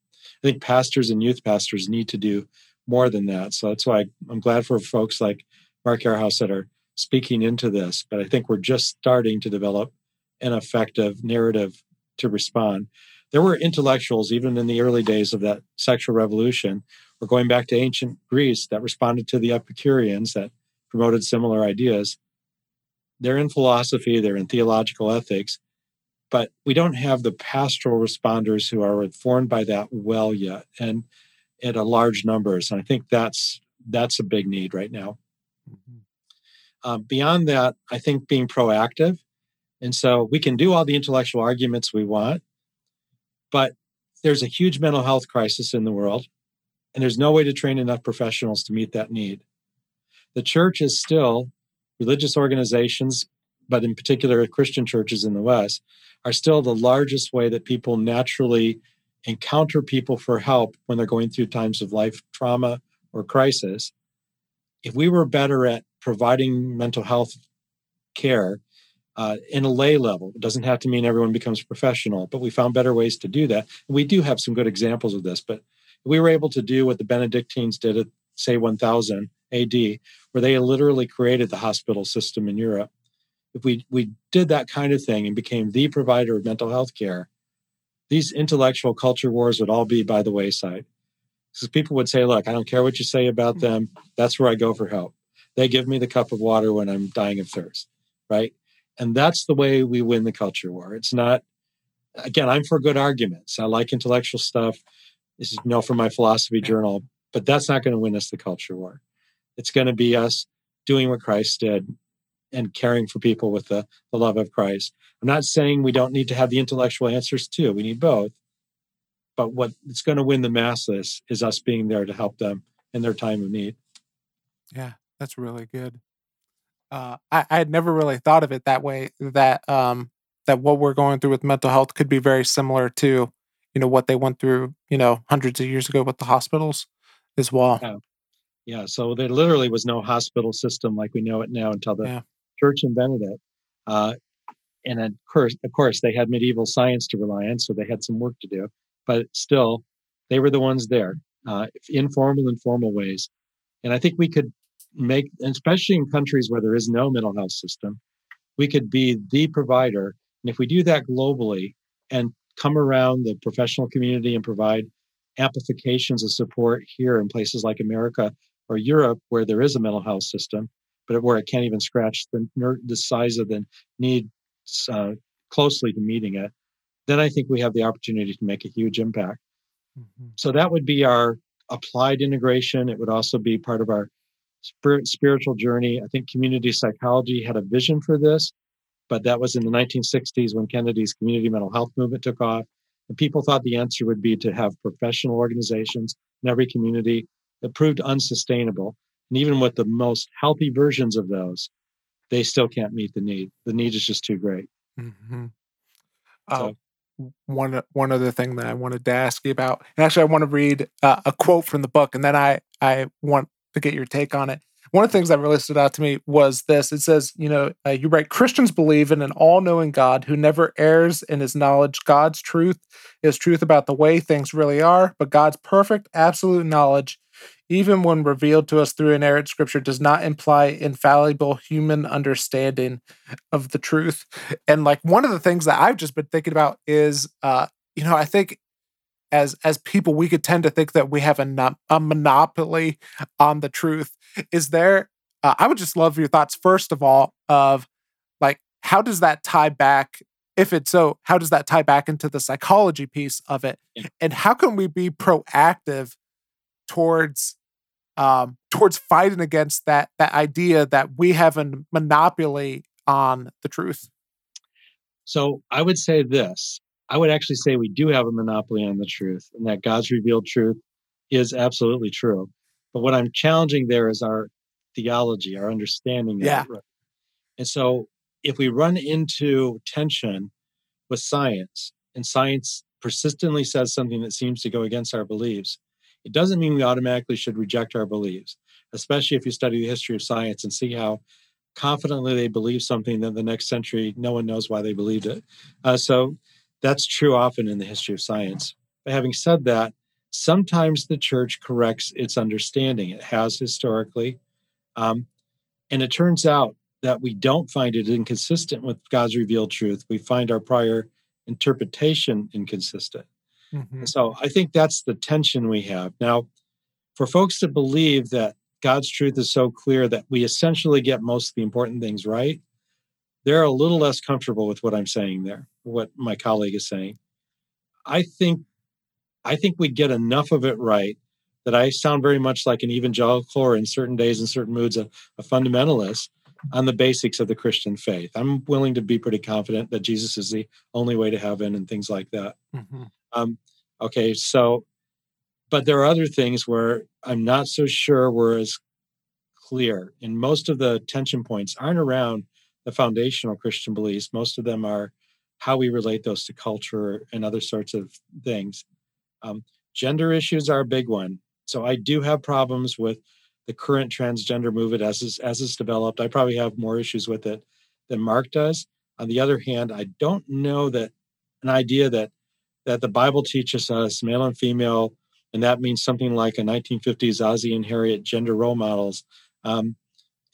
I think pastors and youth pastors need to do more than that. So that's why I'm glad for folks like Mark Yarhouse that are speaking into this. But I think we're just starting to develop an effective narrative to respond. There were intellectuals, even in the early days of that sexual revolution, or going back to ancient Greece, that responded to the Epicureans that promoted similar ideas. They're in philosophy, they're in theological ethics, but we don't have the pastoral responders who are informed by that well yet and at a large numbers and i think that's that's a big need right now mm-hmm. uh, beyond that i think being proactive and so we can do all the intellectual arguments we want but there's a huge mental health crisis in the world, and there's no way to train enough professionals to meet that need. The church is still, religious organizations, but in particular Christian churches in the West, are still the largest way that people naturally encounter people for help when they're going through times of life trauma or crisis. If we were better at providing mental health care uh, in a lay level. It doesn't have to mean everyone becomes professional, but we found better ways to do that. We do have some good examples of this, but we were able to do what the Benedictines did at, say, 1000 AD, where they literally created the hospital system in Europe. If we, we did that kind of thing and became the provider of mental health care, these intellectual culture wars would all be by the wayside. Because people would say, look, I don't care what you say about them. That's where I go for help. They give me the cup of water when I'm dying of thirst, right? And that's the way we win the culture war. It's not, again, I'm for good arguments. I like intellectual stuff. This is you know from my philosophy journal, but that's not going to win us the culture war. It's going to be us doing what Christ did and caring for people with the, the love of Christ. I'm not saying we don't need to have the intellectual answers too. We need both. But what it's going to win the masses is us being there to help them in their time of need. Yeah, that's really good uh, I, I had never really thought of it that way. That um, that what we're going through with mental health could be very similar to, you know, what they went through, you know, hundreds of years ago with the hospitals as well. Yeah. Yeah. So there literally was no hospital system like we know it now until the yeah. church invented it. Uh, and of course, of course, they had medieval science to rely on, so they had some work to do. But still, they were the ones there, uh, informal and formal ways. And I think we could make, especially in countries where there is no mental health system, we could be the provider. And if we do that globally and come around the professional community and provide amplifications of support here in places like America or Europe, where there is a mental health system, but where it can't even scratch the, the size of the need uh, closely to meeting it, then I think we have the opportunity to make a huge impact. Mm-hmm. So that would be our applied integration. It would also be part of our spiritual journey. I think community psychology had a vision for this, but that was in the 1960s when Kennedy's community mental health movement took off. And people thought the answer would be to have professional organizations in every community. It proved unsustainable. And even with the most healthy versions of those, they still can't meet the need. The need is just too great. Mm-hmm. So, uh, one one other thing that I wanted to ask you about, and actually, I want to read uh, a quote from the book, and then I I want to get your take on it. One of the things that really stood out to me was this. It says, you know, uh, you write Christians believe in an all knowing God who never errs in his knowledge. God's truth is truth about the way things really are, but God's perfect, absolute knowledge, even when revealed to us through inerrant scripture, does not imply infallible human understanding of the truth. And like one of the things that I've just been thinking about is, uh, you know, I think as as people we could tend to think that we have a, a monopoly on the truth. Is there uh, i would just love your thoughts first of all of like how does that tie back if it's so how does that tie back into the psychology piece of it? And how can we be proactive towards um towards fighting against that that idea that we have a monopoly on the truth? So i would say this I would actually say we do have a monopoly on the truth and that God's revealed truth is absolutely true. But what I'm challenging there is our theology, our understanding. Yeah. Of it. And so if we run into tension with science and science persistently says something that seems to go against our beliefs, it doesn't mean we automatically should reject our beliefs, especially if you study the history of science and see how confidently they believe something that the next century no one knows why they believed it. Uh, so that's true often in the history of science. But having said that, sometimes the church corrects its understanding. It has historically. Um, and it turns out that we don't find it inconsistent with God's revealed truth. We find our prior interpretation inconsistent. Mm-hmm. So I think that's the tension we have. Now, for folks to believe that God's truth is so clear that we essentially get most of the important things right, they're a little less comfortable with what I'm saying there, what my colleague is saying. I think I think we get enough of it right that I sound very much like an evangelical or in certain days and certain moods a, a fundamentalist on the basics of the Christian faith. I'm willing to be pretty confident that Jesus is the only way to heaven and things like that. Mm-hmm. Um, Okay, so, but there are other things where I'm not so sure we're as clear. And most of the tension points aren't around the foundational Christian beliefs. Most of them are how we relate those to culture and other sorts of things. Um, gender issues are a big one. So I do have problems with the current transgender movement as is, as it's developed. I probably have more issues with it than Mark does. On the other hand, I don't know that an idea that that the Bible teaches us male and female, and that means something like a 1950s Ozzie and Harriet gender role models, um,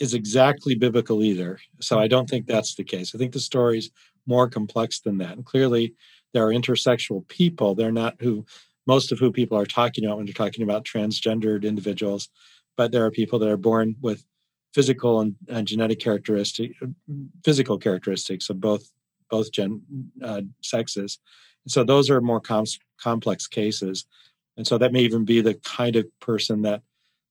is exactly biblical either. So I don't think that's the case. I think the story's more complex than that. And clearly, there are intersexual people. They're not who most of who people are talking about when they're talking about transgendered individuals, but there are people that are born with physical and, and genetic characteristic, physical characteristics of both both gen uh, sexes. And so those are more com- complex cases, and so that may even be the kind of person that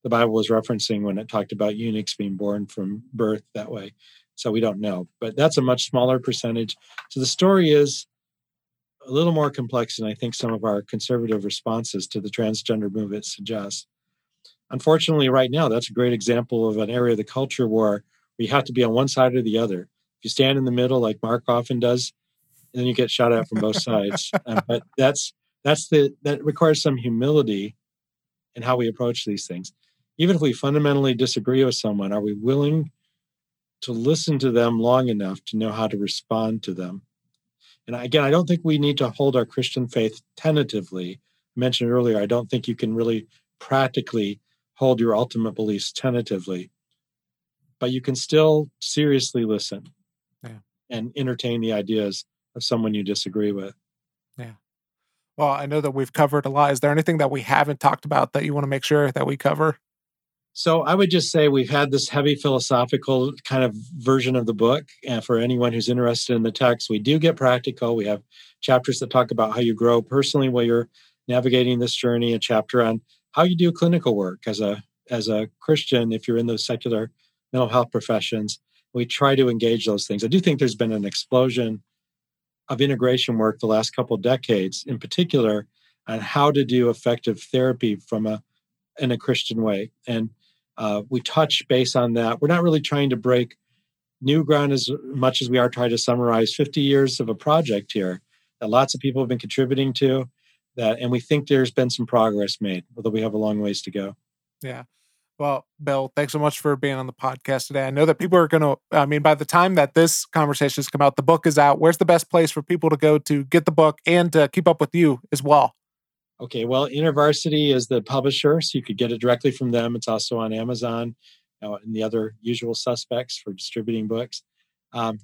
the Bible was referencing when it talked about eunuchs being born from birth that way. So we don't know, but that's a much smaller percentage. So the story is a little more complex than I think some of our conservative responses to the transgender movement suggest. Unfortunately, right now, that's a great example of an area of the culture war where we have to be on one side or the other. If you stand in the middle, like Mark often does, then you get shot at from both sides. Um, but that's that's the that requires some humility in how we approach these things. Even if we fundamentally disagree with someone, are we willing to listen to them long enough to know how to respond to them? And again, I don't think we need to hold our Christian faith tentatively. I mentioned earlier, I don't think you can really practically hold your ultimate beliefs tentatively, but you can still seriously listen yeah. and entertain the ideas of someone you disagree with. Yeah. Well, I know that we've covered a lot. Is there anything that we haven't talked about that you want to make sure that we cover? So I would just say we've had this heavy philosophical kind of version of the book. And for anyone who's interested in the text, we do get practical. We have chapters that talk about how you grow personally while you're navigating this journey, a chapter on how you do clinical work as a as a Christian if you're in those secular mental health professions. We try to engage those things. I do think there's been an explosion of integration work the last couple decades, in particular, on how to do effective therapy from a in a Christian way. And uh, we touch base on that. We're not really trying to break new ground as much as we are trying to summarize 50 years of a project here that lots of people have been contributing to that and we think there's been some progress made although we have a long ways to go. Yeah. Well bill thanks so much for being on the podcast today. I know that people are going to i mean by the time that this conversation has come out the book is out. Where's the best place for people to go to get the book and to keep up with you as well Okay, well, InterVarsity is the publisher, so you could get it directly from them. It's also on Amazon uh, and the other usual suspects for distributing books. Um,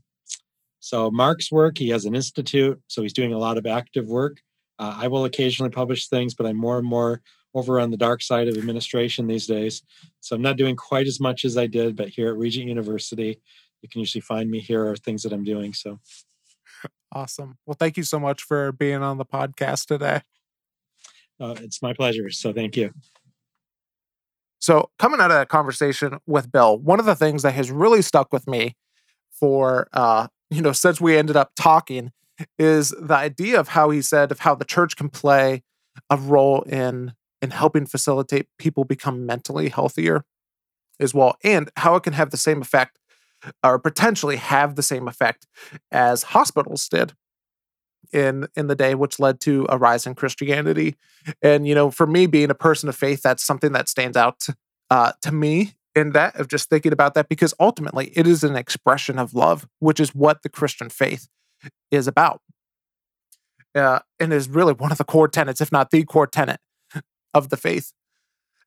so Mark's work, he has an institute, so he's doing a lot of active work. Uh, I will occasionally publish things, but I'm more and more over on the dark side of administration these days. So I'm not doing quite as much as I did, but here at Regent University, you can usually find me here are things that I'm doing. So awesome. Well, thank you so much for being on the podcast today. Uh, it's my pleasure. So thank you. So, coming out of that conversation with Bill, one of the things that has really stuck with me for, uh, you know, since we ended up talking is the idea of how he said of how the church can play a role in in helping facilitate people become mentally healthier as well and how it can have the same effect or potentially have the same effect as hospitals did in in the day which led to a rise in christianity. And you know for me being a person of faith that's something that stands out uh, to me in that of just thinking about that because ultimately it is an expression of love which is what the christian faith is about. Uh, and is really one of the core tenets if not the core tenet of the faith.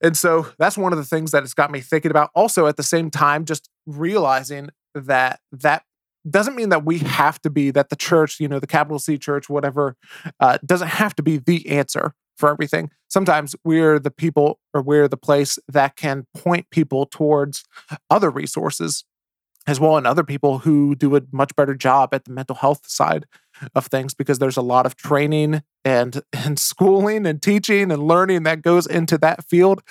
And so that's one of the things that has got me thinking about. Also at the same time just realizing that that doesn't mean that we have to be that the church, you know, the capital C church, whatever, uh, doesn't have to be the answer for everything. Sometimes we're the people or we're the place that can point people towards other resources as well and other people who do a much better job at the mental health side of things because there's a lot of training and and schooling and teaching and learning that goes into that field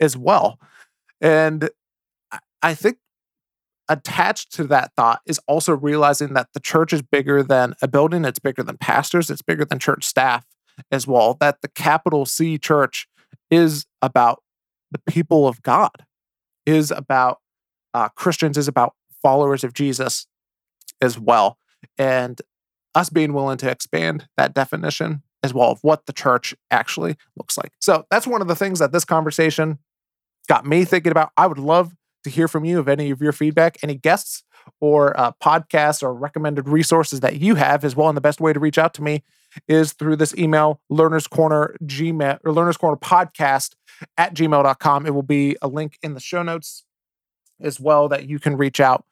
as well. And I think attached to that thought is also realizing that the church is bigger than a building, it's bigger than pastors, it's bigger than church staff as well that the capital C church is about the people of God, is about uh, Christians, is about followers of Jesus as well. And us being willing to expand that definition as well of what the church actually looks like. So that's one of the things that this conversation got me thinking about. I would love to hear from you of any of your feedback, any guests or uh, podcasts or recommended resources that you have as well. And the best way to reach out to me is through this email, learners corner gmail or learners corner podcast at gmail.com. It will be a link in the show notes as well that you can reach out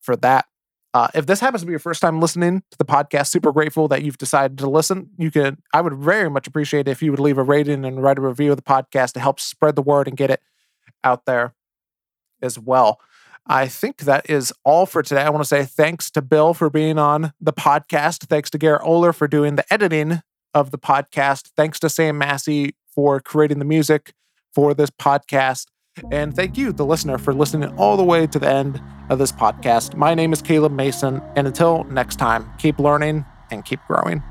for that. Uh, if this happens to be your first time listening to the podcast, super grateful that you've decided to listen. You can, I would very much appreciate if you would leave a rating and write a review of the podcast to help spread the word and get it out there as well. I think that is all for today. I want to say thanks to Bill for being on the podcast. Thanks to Garrett Oler for doing the editing of the podcast. Thanks to Sam Massey for creating the music for this podcast. And thank you, the listener, for listening all the way to the end of this podcast. My name is Caleb Mason. And until next time, keep learning and keep growing.